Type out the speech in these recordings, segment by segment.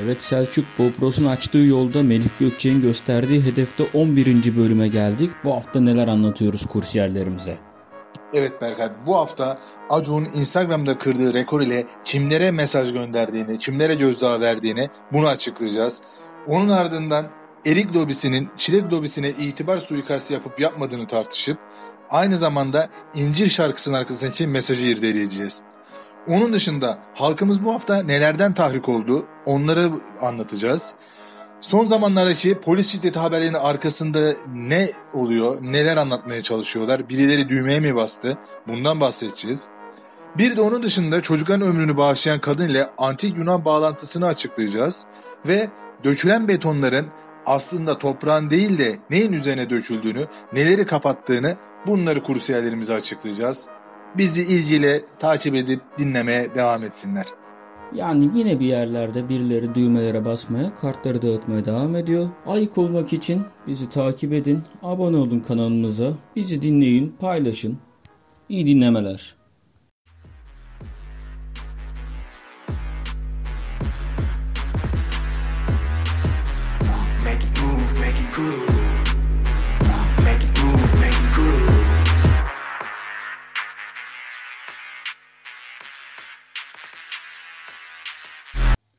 Evet Selçuk, GoPro'sun açtığı yolda Melih Gökçe'nin gösterdiği hedefte 11. bölüme geldik. Bu hafta neler anlatıyoruz kursiyerlerimize? Evet Berkay, bu hafta Acun'un Instagram'da kırdığı rekor ile kimlere mesaj gönderdiğini, kimlere gözdağı verdiğini bunu açıklayacağız. Onun ardından erik lobisinin çilek lobisine itibar suikastı yapıp yapmadığını tartışıp aynı zamanda İncil şarkısının arkasındaki mesajı irdeleyeceğiz. Onun dışında halkımız bu hafta nelerden tahrik oldu onları anlatacağız. Son zamanlardaki polis şiddeti haberlerinin arkasında ne oluyor, neler anlatmaya çalışıyorlar, birileri düğmeye mi bastı bundan bahsedeceğiz. Bir de onun dışında çocukların ömrünü bağışlayan kadın ile antik Yunan bağlantısını açıklayacağız. Ve dökülen betonların aslında toprağın değil de neyin üzerine döküldüğünü, neleri kapattığını bunları kursiyerlerimize açıklayacağız. Bizi ilgiyle takip edip dinlemeye devam etsinler. Yani yine bir yerlerde birileri düğmelere basmaya, kartları dağıtmaya devam ediyor. Ayık olmak için bizi takip edin, abone olun kanalımıza, bizi dinleyin, paylaşın. İyi dinlemeler.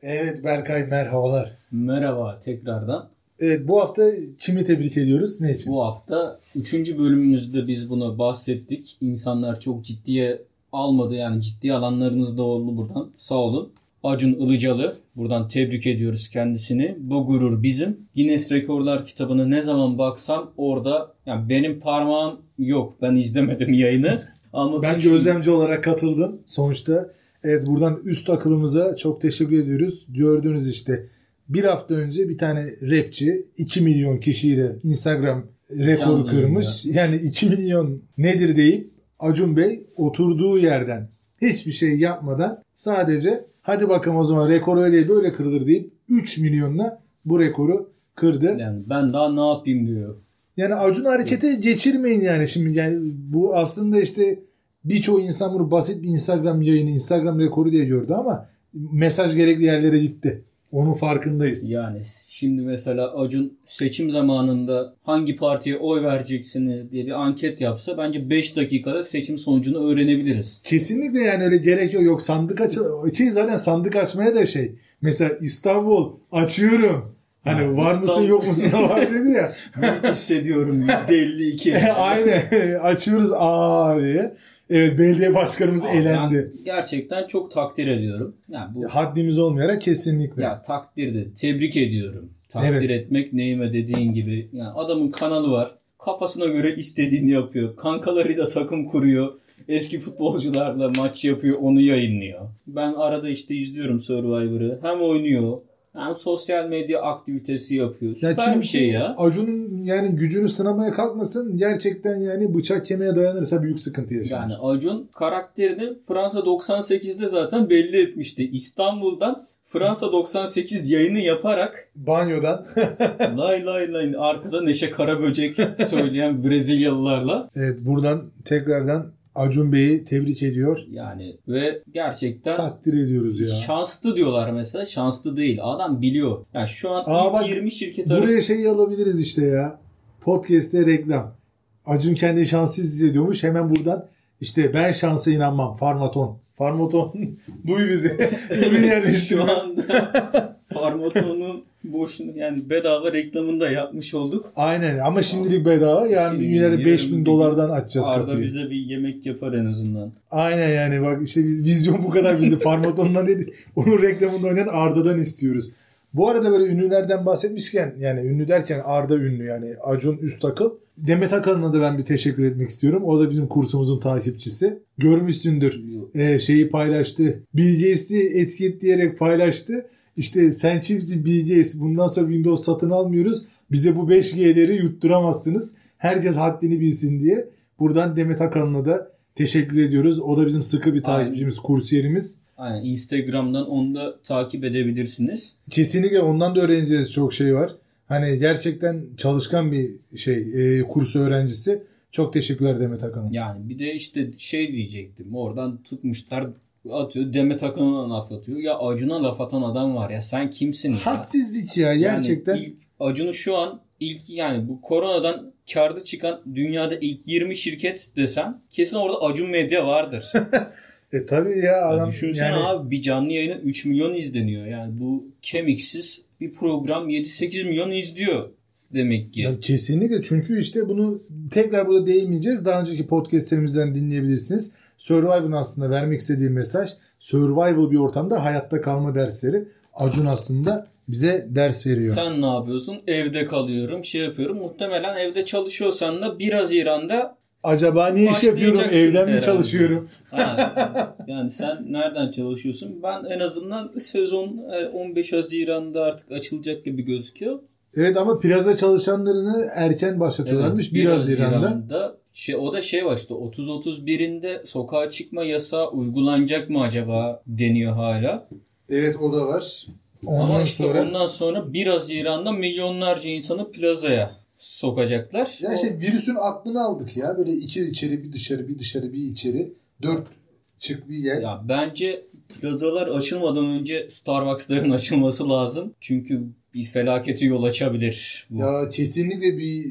Evet Berkay merhabalar. Merhaba tekrardan. Evet bu hafta kimi tebrik ediyoruz? Ne için? Bu hafta 3. bölümümüzde biz buna bahsettik. İnsanlar çok ciddiye almadı yani ciddi alanlarınız da oldu buradan. Sağ olun. Acun Ilıcalı. Buradan tebrik ediyoruz kendisini. Bu gurur bizim. Guinness Rekorlar kitabını ne zaman baksam orada yani benim parmağım yok. Ben izlemedim yayını. Ama Ben üç- gözlemci olarak katıldım. Sonuçta evet buradan üst akılımıza çok teşekkür ediyoruz. Gördüğünüz işte bir hafta önce bir tane rapçi 2 milyon kişiyle Instagram rekoru kırmış. Yani 2 milyon nedir deyip Acun Bey oturduğu yerden hiçbir şey yapmadan sadece hadi bakalım o zaman rekor öyle böyle kırılır deyip 3 milyonla bu rekoru kırdı. yani ben daha ne yapayım diyor. Yani Acun harekete geçirmeyin yani şimdi yani bu aslında işte birçoğu insan bunu basit bir Instagram yayını, Instagram rekoru diye gördü ama mesaj gerekli yerlere gitti. Onun farkındayız. Yani şimdi mesela Acun seçim zamanında hangi partiye oy vereceksiniz diye bir anket yapsa bence 5 dakikada seçim sonucunu öğrenebiliriz. Kesinlikle yani öyle gerek yok. Yok sandık aç şey zaten sandık açmaya da şey. Mesela İstanbul açıyorum. Hani Ha, var mısın İstanbul- yok musun var dedi ya. Büyük hissediyorum %52. Aynen açıyoruz aa diye. Evet belediye başkanımız elendi. Ben gerçekten çok takdir ediyorum. Yani bu Haddimiz olmayarak kesinlikle. ya takdirdi. Tebrik ediyorum. Takdir Evet. etmek neyime dediğin gibi. Yani adamın kanalı var. Kafasına göre istediğini yapıyor. Kankalarıyla takım kuruyor. Eski futbolcularla maç yapıyor, onu yayınlıyor. Ben arada işte izliyorum Survivor'ı. Hem oynuyor, hem sosyal medya aktivitesi yapıyor. Ya Süper bir kimse şey ya. Acun'un yani gücünü sınamaya kalkmasın. Gerçekten yani bıçak kemiğe dayanırsa büyük sıkıntı yaşar. Yani Acun karakterini Fransa 98'de zaten belli etmişti. İstanbul'dan Fransa 98 yayını yaparak Banyodan. lay lay lay arkada Neşe Karaböcek söyleyen Brezilyalılarla evet buradan tekrardan Acun Bey'i tebrik ediyor. yani ve gerçekten Takdir ediyoruz ya. şanslı diyorlar mesela. Şanslı değil. Adam biliyor. Yani şu an Aa ilk bak, 20 şirket Buraya arası şey alabiliriz işte ya. Podcast'te reklam. Acun kendi şanssız hissediyormuş. Hemen buradan işte ben şansa inanmam. Farmaton. Farmaton. Duy bizi. Ürün şu yerleştirme. anda Farmato'nun boşuna yani bedava reklamını da yapmış olduk. Aynen ama şimdilik bedava. Yani Şimdi yarın 5000 bir dolardan açacağız Arda kapıyı. bize bir yemek yapar en azından. Aynen yani bak işte biz vizyon bu kadar bizi Farmaton'dan değil onun reklamında oynayan Arda'dan istiyoruz. Bu arada böyle ünlülerden bahsetmişken yani ünlü derken Arda ünlü yani Acun Üst Akıl. Demet Akalın'a da ben bir teşekkür etmek istiyorum. O da bizim kursumuzun takipçisi. Görmüşsündür. Ee, şeyi paylaştı. Bilgeis'i etiketleyerek paylaştı. İşte sen kimsin Bilgeis? Bundan sonra Windows satın almıyoruz. Bize bu 5G'leri yutturamazsınız. Herkes haddini bilsin diye. Buradan Demet Akalın'a da teşekkür ediyoruz. O da bizim sıkı bir Aynen. takipçimiz, kursiyerimiz. Aynen Instagram'dan onu da takip edebilirsiniz. Kesinlikle ondan da öğreneceğiz çok şey var. Hani gerçekten çalışkan bir şey e, kurs öğrencisi. Çok teşekkürler Demet Akalın. Yani bir de işte şey diyecektim. Oradan tutmuşlar atıyor. Demet Akalın'a laf atıyor. Ya Acun'a laf atan adam var ya. Sen kimsin ya? Hadsizlik ya gerçekten. Yani ilk, Acun'u şu an ilk yani bu koronadan karda çıkan dünyada ilk 20 şirket desen kesin orada Acun Medya vardır. E tabii ya Ya adam düşünsene yani abi bir canlı yayına 3 milyon izleniyor. Yani bu kemiksiz bir program 7-8 milyon izliyor demek ki. Ya kesinlikle çünkü işte bunu tekrar burada değinmeyeceğiz. Daha önceki podcastlerimizden dinleyebilirsiniz. Survivor'ın aslında vermek istediği mesaj survival bir ortamda hayatta kalma dersleri. Acun aslında bize ders veriyor. Sen ne yapıyorsun? Evde kalıyorum, şey yapıyorum. Muhtemelen evde çalışıyorsan da 1 Haziran'da Acaba niye iş yapıyorum? Evden mi herhalde. çalışıyorum? ha, yani sen nereden çalışıyorsun? Ben en azından sezon e, 15 Haziran'da artık açılacak gibi gözüküyor. Evet ama plaza çalışanlarını erken başlatıyorlarmış. Evet, 1 Haziran'da. şey, o da şey var işte 30-31'inde sokağa çıkma yasağı uygulanacak mı acaba deniyor hala. Evet o da var. Ondan Ama işte sonra ondan sonra 1 Haziran'da milyonlarca insanı plazaya sokacaklar. Ya şey virüsün aklını aldık ya. Böyle iki içeri bir dışarı bir dışarı bir içeri. Dört çık bir yer. Ya bence plazalar açılmadan önce Starbucks'ların açılması lazım. Çünkü bir felaketi yol açabilir. Bu. Ya, Ya kesinlikle bir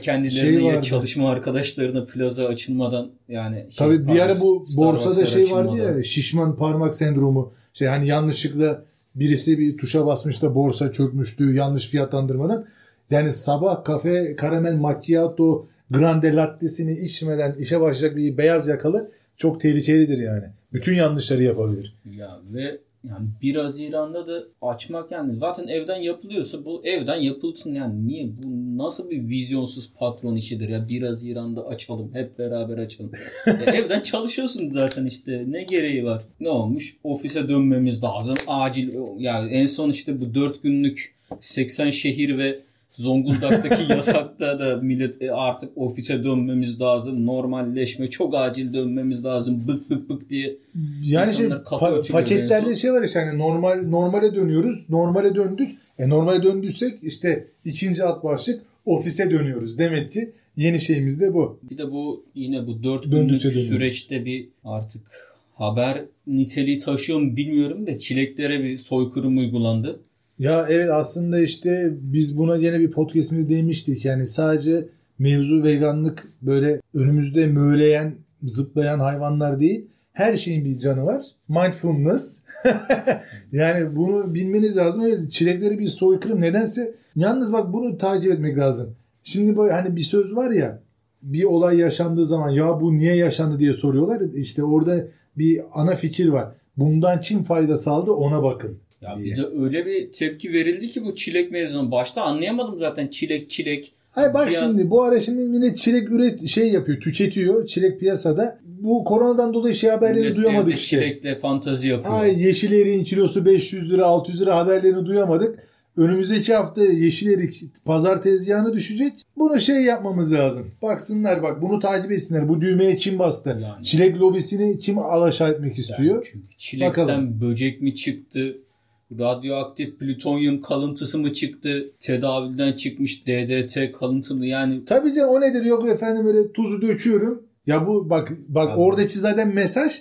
kendilerine şey ya vardı. çalışma arkadaşlarına plaza açılmadan yani şey, tabii bir ara bu borsada şey vardı açılmadan. ya şişman parmak sendromu. Şey hani yanlışlıkla birisi bir tuşa basmış da borsa çökmüştü yanlış fiyatlandırmadan. Yani sabah kafe karamel macchiato grande latte'sini içmeden işe başlayacak bir beyaz yakalı çok tehlikelidir yani. Bütün yanlışları yapabilir. Ya ve yani 1 Haziran'da da açmak yani zaten evden yapılıyorsa bu evden yapılsın yani niye bu nasıl bir vizyonsuz patron işidir ya 1 Haziran'da açalım hep beraber açalım. Ya evden çalışıyorsun zaten işte ne gereği var? Ne olmuş? Ofise dönmemiz lazım. Acil ya en son işte bu 4 günlük 80 şehir ve Zonguldak'taki yasakta da millet "E, artık ofise dönmemiz lazım. Normalleşme çok acil dönmemiz lazım. Bık bık bık diye Yani şey, pa- paketlerde şey var işte hani normal normale dönüyoruz. Normale döndük. E normale döndüysek işte ikinci at başlık ofise dönüyoruz. Demek ki yeni şeyimiz de bu. Bir de bu yine bu 4 günlük Döndükçe dönüyor. süreçte bir artık haber niteliği taşıyor mu bilmiyorum da çileklere bir soykırım uygulandı. Ya evet aslında işte biz buna yine bir podcastimizde değinmiştik. Yani sadece mevzu veganlık böyle önümüzde möleyen, zıplayan hayvanlar değil. Her şeyin bir canı var. Mindfulness. yani bunu bilmeniz lazım. Evet, çilekleri bir soykırım. Nedense yalnız bak bunu takip etmek lazım. Şimdi böyle hani bir söz var ya bir olay yaşandığı zaman ya bu niye yaşandı diye soruyorlar. İşte orada bir ana fikir var. Bundan kim fayda sağladı ona bakın. Ya diye. bir de öyle bir tepki verildi ki bu çilek mevzunu. Başta anlayamadım zaten çilek çilek. Hayır bak Ya- şimdi bu ara şimdi millet çilek üret şey yapıyor, tüketiyor çilek piyasada. Bu koronadan dolayı şey haberlerini Millet duyamadık işte. Çilekle fantazi yapıyor. Ay yeşil eriğin kilosu 500 lira 600 lira haberlerini duyamadık. Önümüzdeki hafta yeşil erik pazar tezgahına düşecek. Bunu şey yapmamız lazım. Baksınlar bak bunu takip etsinler. Bu düğmeye kim bastı? Yani. Çilek lobisini kim alaşağı etmek Yani istiyor? çünkü çilekten Bakalım. böcek mi çıktı? Radyoaktif plütonyum kalıntısı mı çıktı? Tedavülden çıkmış DDT kalıntılı yani Tabii canım o nedir? Yok efendim böyle tuzu döküyorum. Ya bu bak bak Abi. oradaki zaten mesaj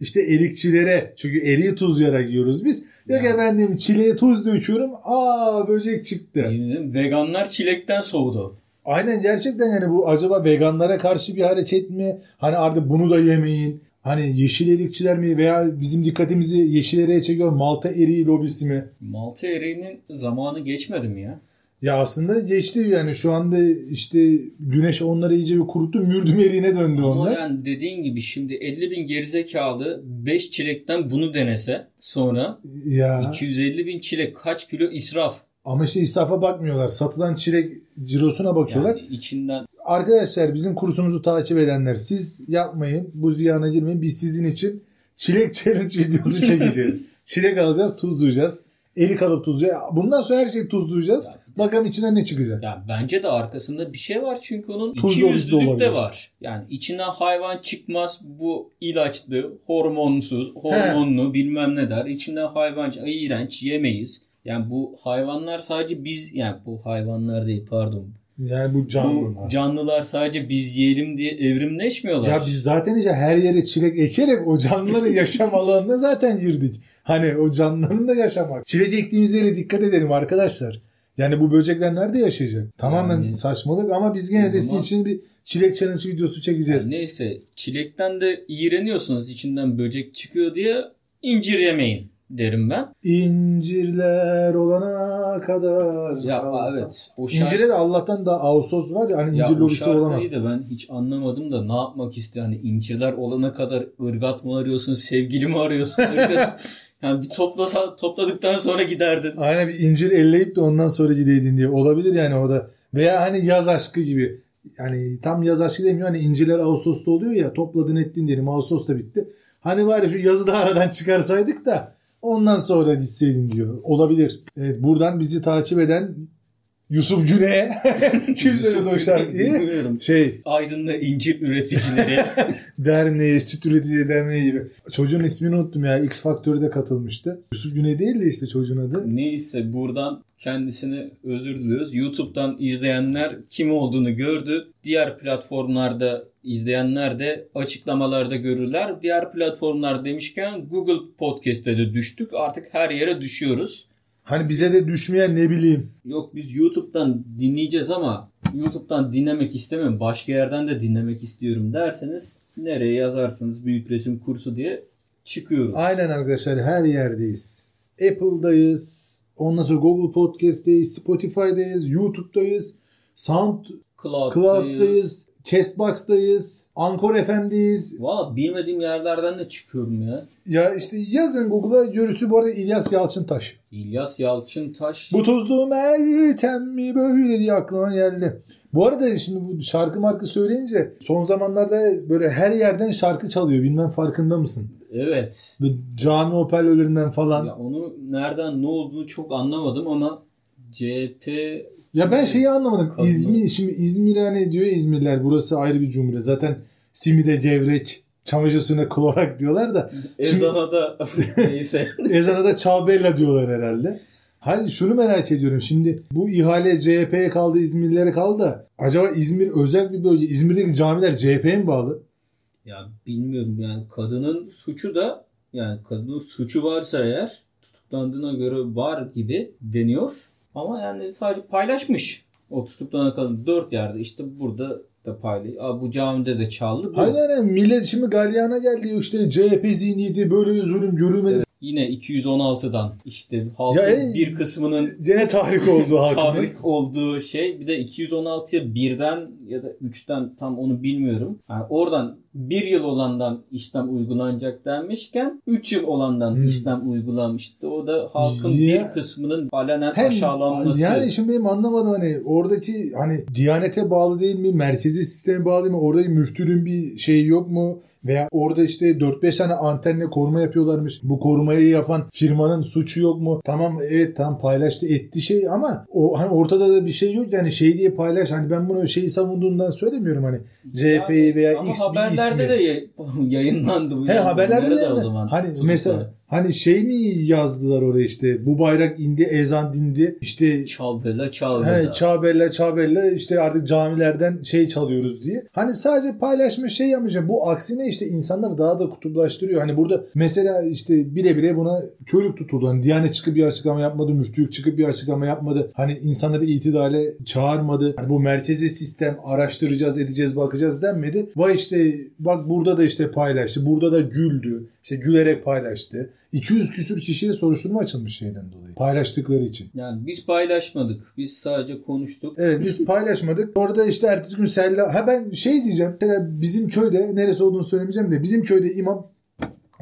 işte erikçilere. Çünkü eriği tuzlayarak yiyoruz biz. Yok Ya. efendim çileğe tuz döküyorum. Aa böcek çıktı. ederim veganlar çilekten soğudu. Aynen gerçekten yani bu acaba veganlara karşı bir hareket mi? Hani artık bunu da yemeyin. Hani yeşil erikçiler mi veya bizim dikkatimizi yeşil eriğe çekiyor Malta eriği lobisi mi? Malta eriğinin zamanı geçmedi mi ya? Ya aslında geçti yani şu anda işte güneş onları iyice bir kuruttu. Mürdüm eriğine döndü Ama onlar. yani dediğin gibi şimdi 50 bin gerizekalı 5 çilekten bunu denese sonra Ya. 250 bin çilek kaç kilo israf? Ama işte israfa bakmıyorlar. Satılan çilek cirosuna bakıyorlar. Yani içinden Arkadaşlar bizim kursumuzu takip edenler siz yapmayın. Bu ziyana girmeyin. Biz sizin için çilek challenge videosu çekeceğiz. çilek alacağız, tuzlayacağız. Erik alıp tuzlayacağız. Bundan sonra her şeyi tuzlayacağız. Ya bir de- Bakalım içinden ne çıkacak. ya bence de arkasında bir şey var çünkü onun Tuz iki yüzlülük de var. Yani içinden hayvan çıkmaz bu ilaçlı, hormonsuz, hormonlu bilmem ne der. İçinden hayvan ay, iğrenç yemeyiz. Yani bu hayvanlar sadece biz yani bu hayvanlar değil pardon. Yani bu canlılar. Bu canlılar sadece biz yiyelim diye evrimleşmiyorlar. Ya biz zaten işte her yere çilek ekerek o canlıların yaşam alanına zaten girdik. Hani o canlıların da yaşamak. Çilek ektiğimiz yere dikkat edelim arkadaşlar. Yani bu böcekler nerede yaşayacak? Tamamen Yani- saçmalık ama biz gene de sizin için bir çilek challenge videosu çekeceğiz. Yani neyse çilekten de iğreniyorsunuz içinden böcek çıkıyor diye incir yemeyin derim ben. İncirler olana kadar. Ya kalsam. evet o şarkı, İncire de Allah'tan da Ağustos var ya hani ya incir o lobisi olamaz. da ben hiç anlamadım da ne yapmak istiyor? Hani incirler olana kadar ırgat mı arıyorsun, sevgili mi arıyorsun? Irgat, yani bir toplasa, topladıktan sonra giderdin. Aynen bir incir elleyip de ondan sonra gideydin diye. Olabilir yani o da. Veya hani yaz aşkı gibi. Yani tam yaz aşkı demiyor. Hani incirler Ağustos'ta oluyor ya. Topladın ettin diyelim. Ağustos'ta bitti. Hani var ya şu yazı da aradan çıkarsaydık da ondan sonra gitseydin diyor. Olabilir. Evet buradan bizi takip eden Yusuf Güney'e kim söyledi o şarkıyı? Bilmiyorum. Şey Aydın'da incir üreticileri. derneği, süt üretici derneği gibi. Çocuğun ismini unuttum ya. X Faktör'de katılmıştı. Yusuf Güney değil de işte çocuğun adı. Neyse buradan kendisine özür diliyoruz. YouTube'dan izleyenler kim olduğunu gördü. Diğer platformlarda izleyenler de açıklamalarda görürler. Diğer platformlar demişken Google Podcast'te de düştük. Artık her yere düşüyoruz. Hani bize de düşmeyen ne bileyim. Yok biz YouTube'dan dinleyeceğiz ama YouTube'dan dinlemek istemiyorum. Başka yerden de dinlemek istiyorum derseniz nereye yazarsınız büyük resim kursu diye çıkıyoruz. Aynen arkadaşlar her yerdeyiz. Apple'dayız. Ondan sonra Google Podcast'teyiz. Spotify'dayız. YouTube'dayız. Cloud'dayız. SoundCloud'dayız. Castbox'tayız. Anchor FM'deyiz. Valla bilmediğim yerlerden de çıkıyorum ya. Ya işte yazın Google'a görüsü bu arada İlyas Yalçıntaş. İlyas Yalçıntaş. Bu tozlu Meltem mi böyle diye aklıma geldi. Bu arada şimdi bu şarkı markı söyleyince son zamanlarda böyle her yerden şarkı çalıyor. Bilmem farkında mısın? Evet. Böyle cami hoparlörlerinden falan. Ya onu nereden ne olduğunu çok anlamadım ama CHP Ya ben şeyi anlamadım. İzmir şimdi İzmir hani diyor ya İzmirliler burası ayrı bir cumhuriyet. Zaten simide gevrek, çamaşır suyuna klorak diyorlar da ezana da neyse. ezana da çağbella diyorlar herhalde. Hayır şunu merak ediyorum. Şimdi bu ihale CHP'ye kaldı, İzmirlilere kaldı da acaba İzmir özel bir bölge. İzmir'deki camiler CHP'ye mi bağlı? Ya bilmiyorum yani kadının suçu da yani kadının suçu varsa eğer tutuklandığına göre var gibi deniyor. Ama yani sadece paylaşmış. O tutuklanan kadın dört yerde işte burada da paylaş. Aa, bu camide de çaldı. Bu. Hayır yani millet şimdi galyana geldi. İşte CHP zihniyeti böyle zulüm görülmedi. Yine 216'dan işte halkın Ya, e- bir kısmının Gene tahrik oldu halkımız. tahrik olduğu şey bir de 216'ya birden ya da 3'ten tam onu bilmiyorum. Yani oradan bir yıl olandan işlem uygulanacak denmişken 3 yıl olandan Hmm. işlem uygulanmıştı. O da halkın Ya- bir kısmının alenen Hem aşağılanması. yani şimdi benim anlamadım hani oradaki hani diyanete bağlı değil mi? Merkezi sisteme bağlı değil mi? Oradaki müftünün bir şeyi yok mu? Veya orada işte 4-5 tane antenle koruma yapıyorlarmış. Bu korumayı yapan firmanın suçu yok mu? Tamam evet tam paylaştı etti şey ama o hani ortada da bir şey yok yani şey diye paylaş. Hani ben bunu şeyi savunduğundan söylemiyorum hani CHP'yi veya Ama X bir haberlerde ismi. de yay- yayınlandı bu. He yani. haberlerde Nerede de o zaman? hani mesela hani şey mi yazdılar oraya işte bu bayrak indi ezan dindi işte Çalbela çalbela. He, çağbella çağbella işte artık camilerden şey çalıyoruz diye. Hani sadece paylaşmış şey yapmayacak. Bu aksine işte insanları daha da kutuplaştırıyor. Hani burada mesela işte bile bile buna körük tutuldu. Hani Diyanet çıkıp bir açıklama yapmadı. Müftülük çıkıp bir açıklama yapmadı. Hani insanları itidale çağırmadı. Hani bu merkezi sistem araştıracağız edeceğiz bakacağız denmedi. Vay işte bak burada da işte paylaştı. Burada da güldü. İşte gülerek paylaştı. 200 küsür kişiye soruşturma açılmış şeyden dolayı. Paylaştıkları için. Yani biz paylaşmadık. Biz sadece konuştuk. Evet biz paylaşmadık. Orada işte ertesi gün Sella... Ha ben şey diyeceğim. Mesela bizim köyde neresi olduğunu söylemeyeceğim de bizim köyde imam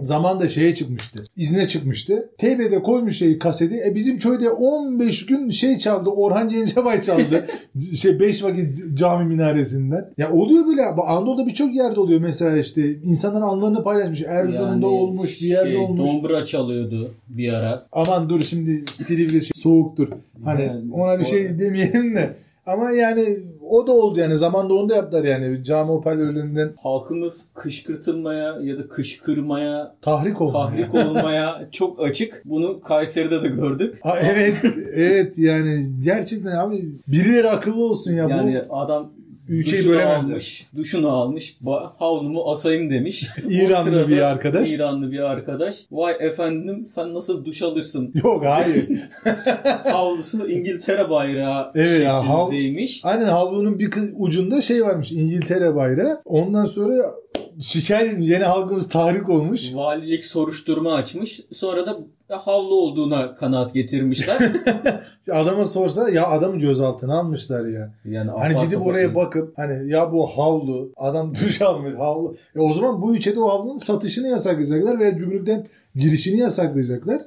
zamanda şeye çıkmıştı. İzne çıkmıştı. TV'de koymuş şeyi kaseti. E bizim köyde 15 gün şey çaldı. Orhan Gencebay çaldı. şey 5 vakit cami minaresinden. Ya oluyor böyle. Anadolu'da birçok yerde oluyor. Mesela işte insanların anlarını paylaşmış. Erzurum'da Yani olmuş, bir yerde şey, olmuş. Dombra çalıyordu bir ara. Aman dur şimdi Silivri şey- soğuktur. Hani Yani ona bir şey demeyelim de. Ama yani o da oldu yani. Zamanda onu da yaptılar yani. Cami hoparlörlerinden Halkımız kışkırtılmaya ya da kışkırmaya, tahrik oldu. tahrik olmaya çok açık. Bunu Kayseri'de de gördük. Ha, evet evet yani gerçekten abi birileri akıllı olsun ya. Yani bu adam ülkeyi duşunu bölemezler. almış, duşunu almış, havlumu asayım demiş. İranlı bir arkadaş. İranlı bir arkadaş. Vay efendim sen nasıl duş alırsın? Yok hayır. Havlusu İngiltere bayrağı Evet ya, hav- şeklindeymiş. Aynen havlunun bir ucunda şey varmış İngiltere bayrağı. Ondan sonra şikayet edilmiş. Yeni halkımız tahrik olmuş. Valilik soruşturma açmış. Sonra da havlu olduğuna kanaat getirmişler. Adama sorsa ya adamı gözaltına almışlar ya. Yani Hani gidip oraya bakıp hani ya bu havlu adam duş almış havlu. E o zaman bu ülkede o havlunun satışını yasaklayacaklar veya gümrükten girişini yasaklayacaklar.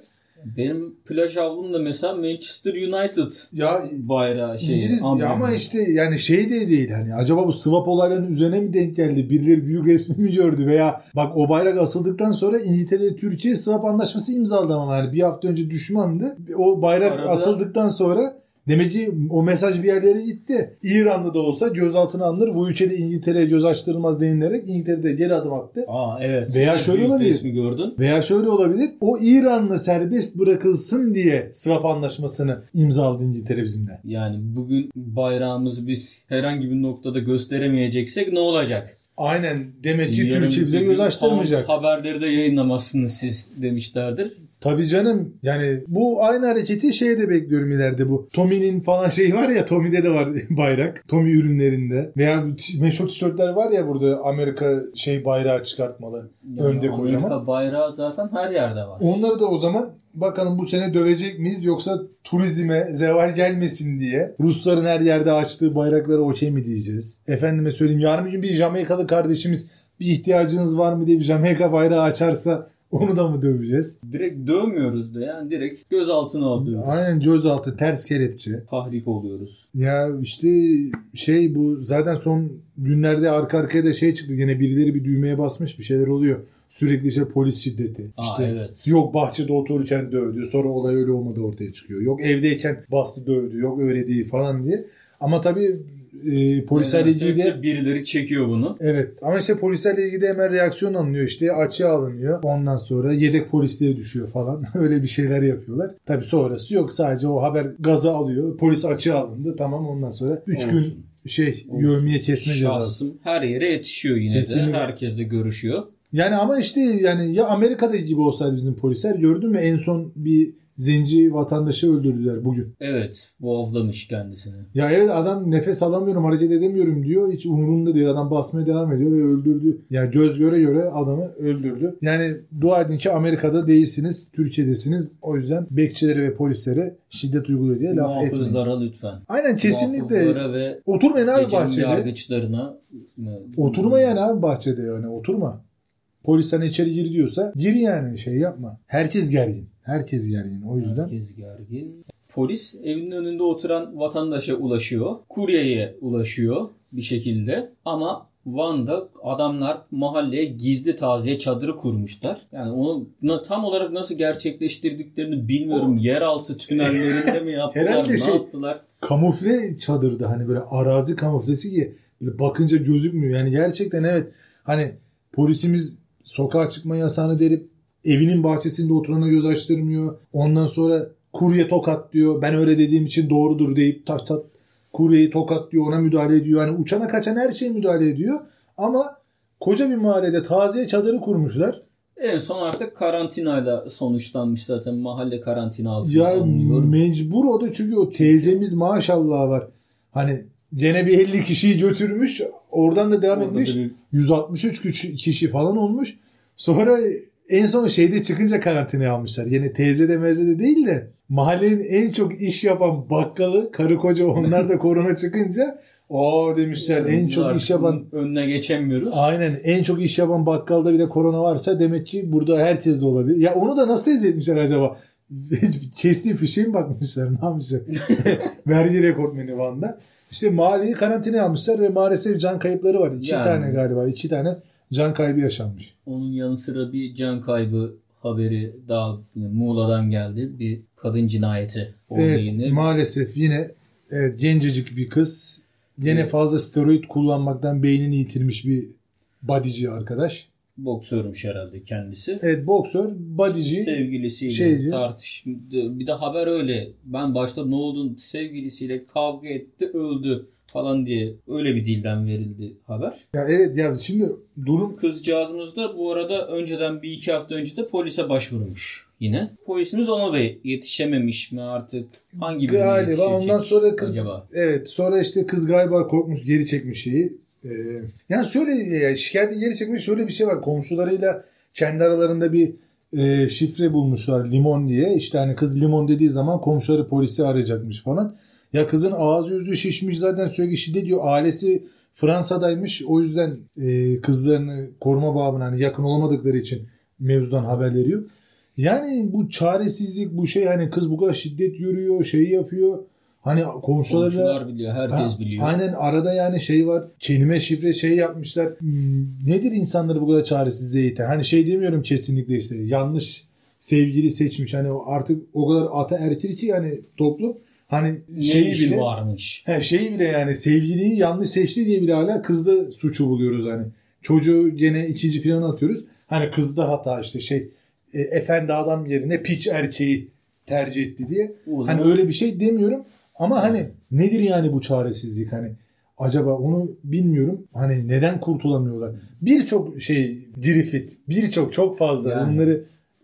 Benim plaj havlum da mesela Manchester United Ya bayrağı şey. İngiliz ya ama işte yani şey de değil hani acaba bu swap olaylarının üzerine mi denk geldi? Birileri büyük resmi mi gördü veya bak o bayrak asıldıktan sonra İngiltere Türkiye swap anlaşması imzaladı ama yani bir hafta önce düşmandı. O bayrak Arada- asıldıktan sonra Demek ki o mesaj bir yerlere gitti. İran'da da olsa gözaltına alınır. Bu ülkede İngiltere'ye göz açtırılmaz denilerek İngiltere'de geri adım attı. Aa evet. Veya şöyle büyük olabilir. resmi gördün. Veya şöyle olabilir. O İranlı serbest bırakılsın diye swap anlaşmasını imzaladı İngiltere bizimle. Yani bugün bayrağımızı biz herhangi bir noktada gösteremeyeceksek ne olacak? Aynen. Demek ki Türkiye bize göz açtırmayacak. Haberleri de yayınlamazsınız siz demişlerdir. Tabii canım. Yani bu aynı hareketi şeye de bekliyorum ileride bu. Tommy'nin falan şey var ya Tommy'de de var bayrak. Tommy ürünlerinde. Veya meşhur tişörtler var ya burada Amerika şey bayrağı çıkartmalı. Yani Önde Amerika kocaman. bayrağı zaten her yerde var. Onları da o zaman bakalım bu sene dövecek miyiz yoksa turizme zeval gelmesin diye Rusların her yerde açtığı bayraklara okey mi diyeceğiz? Efendime söyleyeyim yarın bir gün bir Jamaikalı kardeşimiz bir ihtiyacınız var mı diye bir Jamaika bayrağı açarsa onu da mı döveceğiz? Direkt dövmüyoruz da yani direkt gözaltına alıyoruz. Aynen gözaltı ters kelepçe. Tahrik oluyoruz. Ya işte şey bu zaten son günlerde arka arkaya da şey çıktı. Yine birileri bir düğmeye basmış bir şeyler oluyor. Sürekli işte polis şiddeti. Aa, işte evet. yok bahçede otururken dövdü. Sonra olay öyle olmadı ortaya çıkıyor. Yok evdeyken bastı dövdü. Yok öyle değil falan diye. Ama tabii e, polislerle Nedense ilgili de birileri çekiyor bunu. Evet ama işte polislerle ilgili de hemen reaksiyon alınıyor işte açığa alınıyor. Ondan sonra yedek polisliğe düşüyor falan. Öyle bir şeyler yapıyorlar. Tabii sonrası yok sadece o haber gaza alıyor. Polis açığa alındı tamam ondan sonra 3 Olsun. gün şey yövmiye kesme cezası. Şahsım her yere yetişiyor yine Kesinlikle. de. Herkes de görüşüyor. Yani ama işte yani ya Amerika'da gibi olsaydı bizim polisler gördün mü en son bir zenci vatandaşı öldürdüler bugün. Evet boğazlamış kendisini. Ya evet adam nefes alamıyorum hareket edemiyorum diyor. Hiç umurunda değil adam basmaya devam ediyor ve öldürdü. Yani göz göre göre adamı öldürdü. Yani dua edin ki Amerika'da değilsiniz. Türkiye'desiniz. O yüzden bekçilere ve polislere şiddet uyguluyor diye laf etmeyin. Muhafızlara lütfen. Aynen kesinlikle. Ve Oturmayın abi bahçede. yargıçlarına Oturma yani abi bahçede yani oturma. Polis sana içeri gir diyorsa gir yani şey yapma. Herkes gergin. Herkes gergin. O yüzden Herkes gergin. Polis evinin önünde oturan vatandaşa ulaşıyor. Kuryeye ulaşıyor bir şekilde. Ama Van'da adamlar mahalleye gizli taziye çadırı kurmuşlar. Yani onu tam olarak nasıl gerçekleştirdiklerini bilmiyorum. Yeraltı tünellerinde mi yaptılar, Herhalde ne şey- yaptılar? kamufle çadırdı hani böyle arazi kamuflesi ki böyle bakınca gözükmüyor. Yani gerçekten evet hani polisimiz sokağa çıkma yasağını delip evinin bahçesinde oturana göz açtırmıyor. Ondan sonra kurye tokat diyor. Ben öyle dediğim için doğrudur deyip tak tak kuryeyi tokat diyor ona müdahale ediyor. Yani uçana kaçan her şeye müdahale ediyor. Ama koca bir mahallede taziye çadırı kurmuşlar. En son artık karantinayla sonuçlanmış zaten. Mahalle karantina altına Ya alınıyor. mecbur o da çünkü o teyzemiz maşallah var. Hani gene bir 50 kişiyi götürmüş. Oradan da devam Orada etmiş. bir- 163 kişi, falan olmuş. Sonra en son şeyde çıkınca karantinaya almışlar. Yine teyze de meze de değil de mahallenin en çok iş yapan bakkalı karı koca onlar da korona çıkınca o demişler en çok iş yapan önüne geçemiyoruz. Aynen en çok iş yapan bakkalda bile korona varsa demek ki burada herkes de olabilir. Ya onu da nasıl tezcih etmişler acaba? Kestiği fişe mi bakmışlar? Ne yapmışlar? Vergi rekortmeni Van'da. İşte mahalleyi karantinaya almışlar ve maalesef can kayıpları var. İki Yani. tane galiba. iki tane can kaybı yaşanmış. Onun yanı sıra bir can kaybı haberi daha Muğla'dan geldi. Bir kadın cinayeti Evet yine. maalesef yine Evet gencecik bir kız. Gene Evet. fazla steroid kullanmaktan beynini yitirmiş bir bodyci arkadaş. Boksörmüş herhalde kendisi. Evet boksör, bodyci. Sevgilisiyle şeyci. tartıştı. Bir de haber öyle. Ben başta ne oldun sevgilisiyle kavga etti öldü falan diye öyle bir dilden verildi haber. Ya evet ya şimdi durum Kızcağızımız da bu arada önceden bir iki hafta önce de polise başvurmuş yine. Polisimiz ona da yetişememiş mi artık? Hangi birine galiba ondan sonra kız acaba? evet sonra işte kız galiba korkmuş geri çekmiş şeyi. Ee, yani şöyle yani şikayeti geri çekmiş şöyle bir şey var komşularıyla kendi aralarında bir e, şifre bulmuşlar limon diye işte hani kız limon dediği zaman komşuları polisi arayacakmış falan. Ya kızın ağzı yüzü şişmiş zaten sürekli şiddet diyor ailesi Fransa'daymış o yüzden e, kızlarını koruma babına hani yakın olamadıkları için mevzudan haber veriyor. Yani bu çaresizlik bu şey hani kız bu kadar şiddet görüyor şey yapıyor. Hani komşularla Komşular biliyor, herkes Ha, biliyor. Aynen arada yani şey var. Kelime şifre şey yapmışlar. Hmm, Nedir insanları bu kadar çaresizliğe iten? Hani şey demiyorum kesinlikle işte yanlış sevgili seçmiş. Hani artık o kadar ataerkil ki yani toplum. Hani Ne şeyi işi bile varmış. he, şeyi bile yani sevgiliyi yanlış seçti diye bile hala kızda suçu buluyoruz hani. Çocuğu gene ikinci plana atıyoruz. Hani kızda hata işte şey e, efendi adam yerine piç erkeği tercih etti diye. O Hani öyle bir şey demiyorum ama hani nedir yani bu çaresizlik hani acaba onu bilmiyorum. Hani neden kurtulamıyorlar? Birçok şey girifit, birçok çok fazla Yani. bunları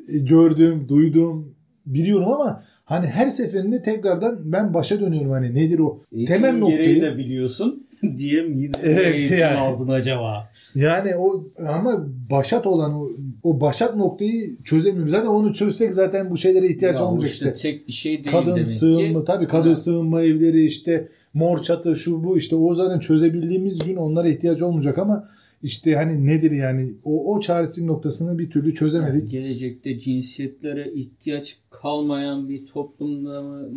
e, gördüm, duydum, biliyorum ama hani her seferinde tekrardan ben başa dönüyorum hani nedir o Eğitim temel noktayı. de biliyorsun diye mi yine Evet, eğitim yani. aldın acaba? Yani o ama başat olan o, o başat noktayı çözemiyorum. Zaten onu çözsek zaten bu şeylere ihtiyaç Ya olmayacak işte işte. tek bir şey değil kadın demek sığınma ki. tabii kadın Ha. sığınma evleri işte mor çatı şu bu işte o zaten çözebildiğimiz gün onlara ihtiyaç olmayacak ama işte hani nedir yani o, o çaresizlik noktasını bir türlü çözemedik. Gelecekte cinsiyetlere ihtiyaç kalmayan bir toplumda mı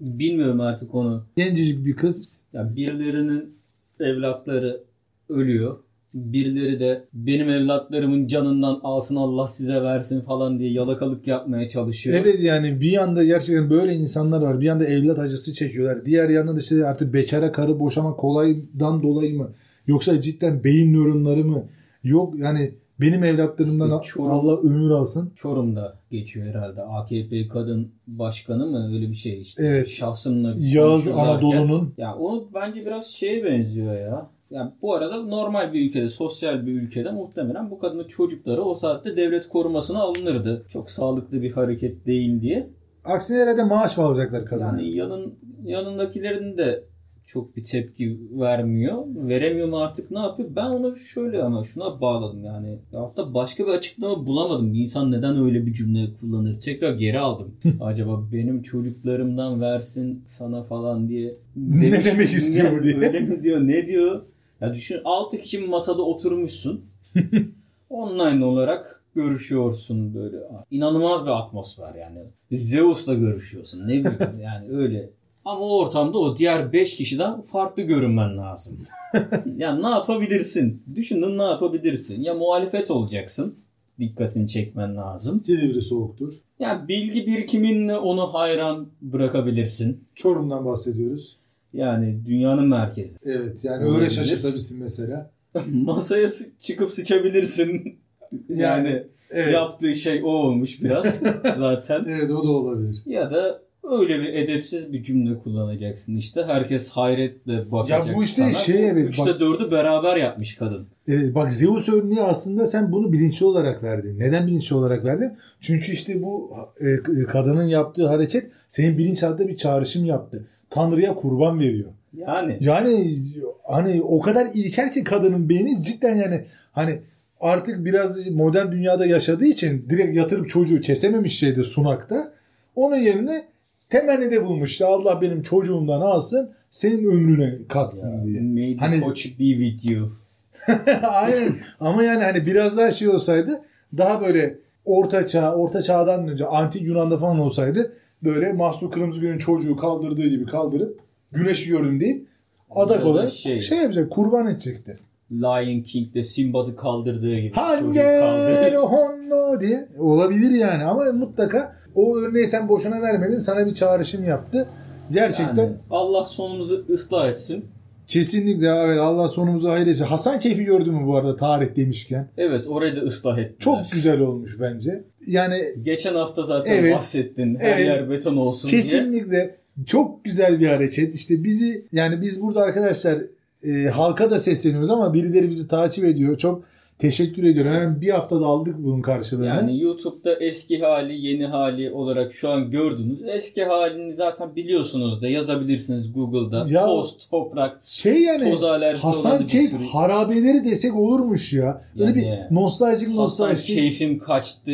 bilmiyorum artık onu. Gencecik bir kız Ya birilerinin evlatları ölüyor. Birileri de benim evlatlarımın canından alsın Allah size versin falan diye yalakalık yapmaya çalışıyor. evet yani bir yanda gerçekten böyle insanlar var bir yanda evlat acısı çekiyorlar diğer yanda da işte artık bekara karı boşama kolaydan dolayı mı yoksa cidden beyin nöronları mı yok yani benim evlatlarımdan İşte Çorum- Allah ömür alsın. Çorum'da geçiyor herhalde. AKP kadın başkanı mı öyle bir şey işte. Evet. Şahsınla Yağız Anadolu'nun Ya o bence biraz şeye benziyor ya. Ya bu arada normal bir ülkede, sosyal bir ülkede muhtemelen bu kadının çocukları o saatte devlet korumasına alınırdı. Çok sağlıklı bir hareket değil diye. aksine herhalde maaş mı alacaklar kadına? Yani yanın yanındakilerin de çok bir tepki vermiyor. Veremiyor mu artık ne yapıyor? Ben onu şöyle ama şuna bağladım yani. Ya hatta başka bir açıklama bulamadım. İnsan neden öyle bir cümle kullanır? Tekrar geri aldım. Acaba benim çocuklarımdan versin sana falan diye. Ne demek istiyor bu diye. Öyle mi diyor? Ne diyor? Ya düşün 6 kişi masada oturmuşsun. Online olarak görüşüyorsun böyle. İnanılmaz bir atmosfer yani. Zeus'la görüşüyorsun. Ne bileyim yani öyle. Ama o ortamda o diğer 5 kişiden farklı görünmen lazım. ya ne yapabilirsin? Düşündün ne yapabilirsin? Ya muhalefet olacaksın. Dikkatini çekmen lazım. Silivri soğuktur. Ya bilgi birikiminle onu hayran bırakabilirsin. Çorum'dan bahsediyoruz. Yani dünyanın merkezi. Evet yani Olabilir. öyle şaşırtabilirsin mesela. Masaya çıkıp sıçabilirsin. Yani, Yani, Evet. yaptığı şey o olmuş biraz zaten. Evet o da olabilir. Ya da öyle bir edepsiz bir cümle kullanacaksın işte. Herkes hayretle bakacak Ya bu işte sana. şey evet, Üçte bak- dördü beraber yapmış kadın. Evet, bak Zeus örneği aslında sen bunu bilinçli olarak verdin. Neden bilinçli olarak verdin? Çünkü işte bu e, kadının yaptığı hareket senin bilinçaltında bir çağrışım yaptı. Tanrı'ya kurban veriyor. Yani Yani hani o kadar ilkel ki kadının beyni cidden yani hani artık biraz modern dünyada yaşadığı için direkt yatırıp çocuğu kesememiş şeyde sunakta. Onun yerine temennide bulmuş. İşte Allah benim çocuğumdan alsın senin ömrüne katsın diye. May the Hani- coach be with you. Aynen. Ama yani hani biraz daha şey olsaydı daha böyle orta çağ, orta çağdan önce antik Yunan'da falan olsaydı böyle Mahsur Kırmızıgül'ün çocuğu kaldırdığı gibi kaldırıp güneşi gördüm deyip adak Ya da olarak şey- şey, yapacak kurban edecekti. Lion King'de Simbad'ı kaldırdığı gibi. Hanger honno diye olabilir yani ama mutlaka o örneği sen boşuna vermedin sana bir çağrışım yaptı. Gerçekten Yani Allah sonumuzu ıslah etsin. kesinlikle evet Allah sonumuzu hayır etsin. Hasan Keyfi gördün mü bu arada tarih demişken? Evet orayı da ıslah ettiler. Çok güzel olmuş bence. Yani Geçen hafta zaten Evet. bahsettin. Her Evet. yer beton olsun diye. Kesinlikle çok güzel bir hareket. İşte bizi yani biz burada arkadaşlar e, halka da sesleniyoruz ama birileri bizi takip ediyor. Çok teşekkür ediyorum. Hemen bir haftada aldık bunun karşılığını. Yani YouTube'da eski hali, yeni hali olarak şu an gördünüz. Eski halini zaten biliyorsunuz da yazabilirsiniz Google'da. Ya- Toz, toprak, şey yani toz Hasan Keyf harabeleri desek olurmuş ya. Öyle Yani bir nostaljik Hasan nostaljik. keyfim kaçtı.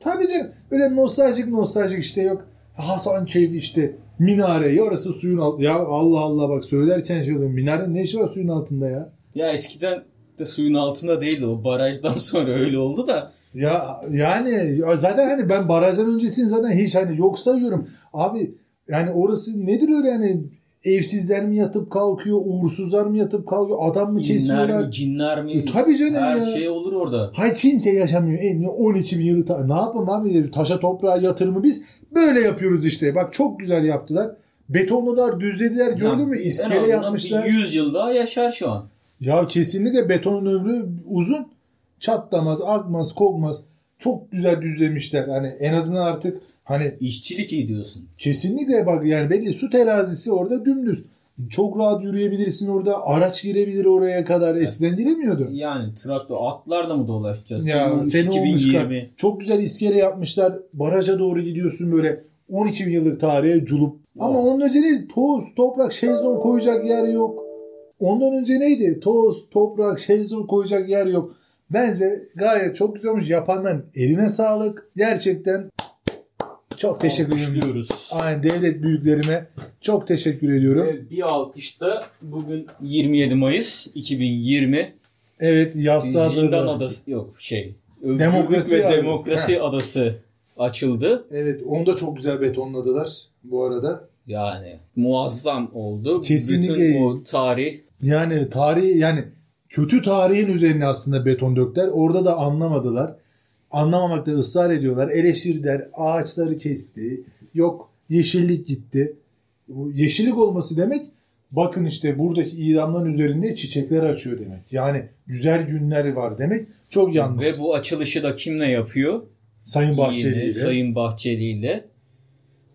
Tabii canım. Öyle nostaljik nostaljik işte yok. Hasan Keyfi işte minareyi orası suyun altı. Ya Allah Allah bak söylerken şey oluyor. Minarenin ne işi var suyun altında ya? Ya eskiden de suyun altında değildi o. Barajdan sonra öyle oldu da. Ya yani ya zaten hani ben barajdan öncesini zaten hiç hani yok sayıyorum. Abi yani orası nedir öyle yani evsizler mi yatıp kalkıyor, uğursuzlar mı yatıp kalkıyor, adam mı Cinler kesiyorlar? mi, cinler mi? E, tabii canım Her ya. şey olur orada. Hay kimse yaşamıyor. En 12 bin yılı ta- ne yapalım abi taşa toprağa yatırımı biz böyle yapıyoruz işte. Bak çok güzel yaptılar. Betonladılar, düzlediler. Gördün mü? İskele yapmışlar. Bir 100 yıl daha yaşar şu an. Ya kesinlikle betonun ömrü uzun. Çatlamaz, akmaz, kokmaz. Çok güzel düzlemişler. Hani en azından artık hani İşçilik iyi diyorsun. kesinlikle bak yani belli su terazisi orada dümdüz. Çok rahat yürüyebilirsin orada. Araç girebilir oraya kadar. Eskiden giremiyordu. Yani traktör atlarla mı dolaşacağız? Ya olmuş 2020. Çok güzel iskele yapmışlar. Baraja doğru gidiyorsun böyle 12 bin yıllık tarihe culup. Ama Of. onun önce ne? Toz, toprak, şezlong koyacak yer yok. Ondan önce neydi? Toz, toprak, şezlong koyacak yer yok. Bence gayet çok güzel olmuş. Yapanların eline sağlık. Gerçekten çok teşekkür ediyorum. Aynen devlet büyüklerime çok teşekkür ediyorum. Ve bir alkışta bugün 27 Mayıs 2020 Evet Yassıada Zindan da. Adası yok şey Demokrasi ve Adası. Demokrasi Adası açıldı. Evet onu da çok güzel betonladılar bu arada. Yani muazzam oldu. Kesinlikle. Bütün o tarih Yani tarihi yani kötü tarihin üzerine aslında beton döktüler. Orada da anlamadılar. Anlamamakta ısrar ediyorlar. Eleştirdiler. Ağaçları kesti. Yok yeşillik gitti. Bu yeşillik olması demek bakın işte buradaki idamların üzerinde çiçekler açıyor demek. Yani güzel günler var demek. Çok yanlış. ve bu açılışı da kimle yapıyor? Sayın Bahçeli ile. Sayın Bahçeli ile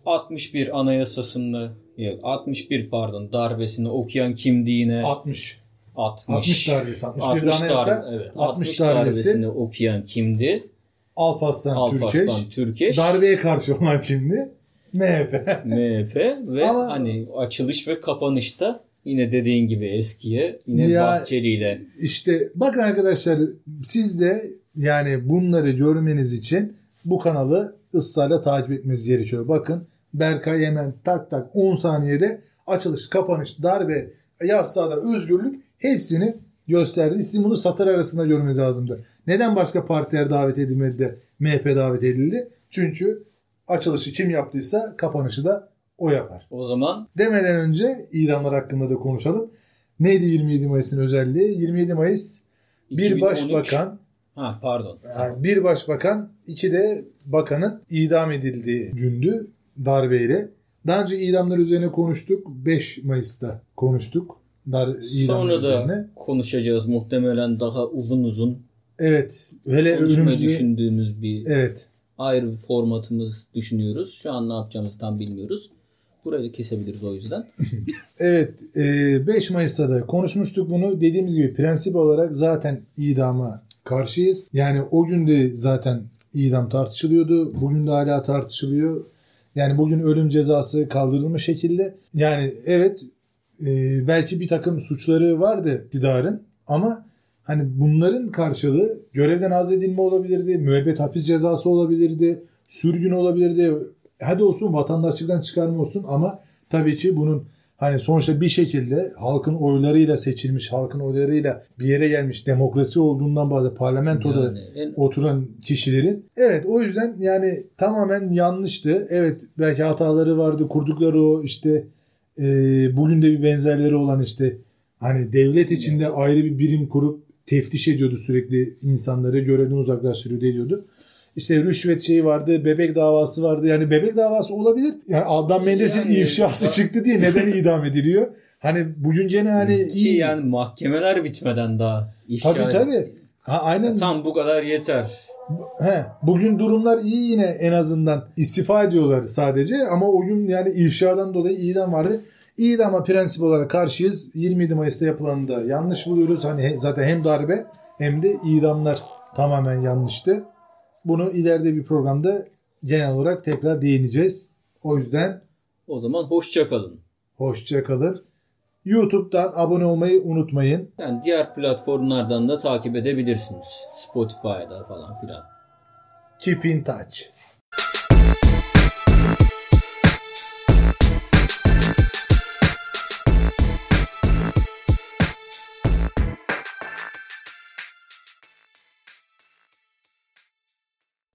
61 anayasasını yok 61 pardon darbesini okuyan kimdiğine 60. 60 60 darbesi. 61 60 anayasa. darbe, evet, 60 60 darbesi. darbesini okuyan kimdi? Alparslan, Alparslan Türkeş. Türkeş, Darbeye karşı olan şimdi MHP. MHP ve Ama- hani açılış ve kapanışta yine dediğin gibi eskiye yine Ya- Bahçeli ile İşte bakın arkadaşlar siz de yani bunları görmeniz için bu kanalı ısrarla takip etmeniz gerekiyor. Bakın Berkay hemen tak tak 10 saniyede açılış, kapanış, darbe, yaz sağda özgürlük hepsini gösterdi. Sizin bunu satır arasında görmeniz lazımdı. Neden başka partiler davet edilmedi de MHP davet edildi? Çünkü açılışı kim yaptıysa kapanışı da o yapar. o zaman Demeden önce idamlar hakkında da konuşalım. Neydi 27 Mayıs'ın özelliği? 27 Mayıs bir 2013 başbakan, ha pardon yani bir başbakan, iki de bakanın idam edildiği gündü darbeyle. Daha önce idamlar üzerine konuştuk. 5 Mayıs'ta konuştuk. Dar, sonra da üzerine. konuşacağız muhtemelen daha uzun uzun Evet. Hele önümüzde düşündüğümüz bir Evet. ayrı bir formatımız düşünüyoruz. Şu an ne yapacağımızı tam bilmiyoruz. Burayı da kesebiliriz o yüzden. Evet, e, 5 Mayıs'ta da konuşmuştuk bunu. Dediğimiz gibi prensip olarak zaten idama karşıyız. Yani o gün de zaten idam tartışılıyordu. Bugün de hala tartışılıyor. Yani bugün ölüm cezası kaldırılmış şekilde. Yani evet e, belki bir takım suçları vardı iktidarın ama hani bunların karşılığı görevden azledilme olabilirdi, müebbet hapis cezası olabilirdi, sürgün olabilirdi. Hadi olsun vatandaşlıktan çıkarma olsun ama tabii ki bunun hani sonuçta bir şekilde halkın oylarıyla seçilmiş, halkın oylarıyla bir yere gelmiş demokrasi olduğundan bahsediyor. Parlamentoda Yani en oturan kişilerin. Evet o yüzden yani tamamen yanlıştı. Evet belki hataları vardı. Kurdukları o işte e, bugün de bir benzerleri olan işte hani devlet içinde ayrı bir birim kurup teftiş ediyordu sürekli insanları görevden uzaklaştırıyordu ediyordu. İşte rüşvet şeyi vardı, bebek davası vardı. Yani bebek davası olabilir. Yani Adnan Mendes'in Yani- ifşası çıktı diye neden idam ediliyor? Hani bugün gene hani Ki iyi. yani mahkemeler bitmeden daha ifşa Tabii tabii. Ha, aynen. Tam bu kadar yeter. He, bugün durumlar iyi yine en azından istifa ediyorlar sadece ama o gün yani ifşadan dolayı idam vardı. İdama prensip olarak karşıyız. 27 Mayıs'ta yapılanı da yanlış buluyoruz. Hani zaten hem darbe hem de idamlar tamamen yanlıştı. Bunu ileride bir programda genel olarak tekrar değineceğiz. O yüzden O zaman hoşça kalın. hoşça kalın. YouTube'dan abone olmayı unutmayın. Yani diğer platformlardan da takip edebilirsiniz. Spotify'da falan filan. Keep in touch.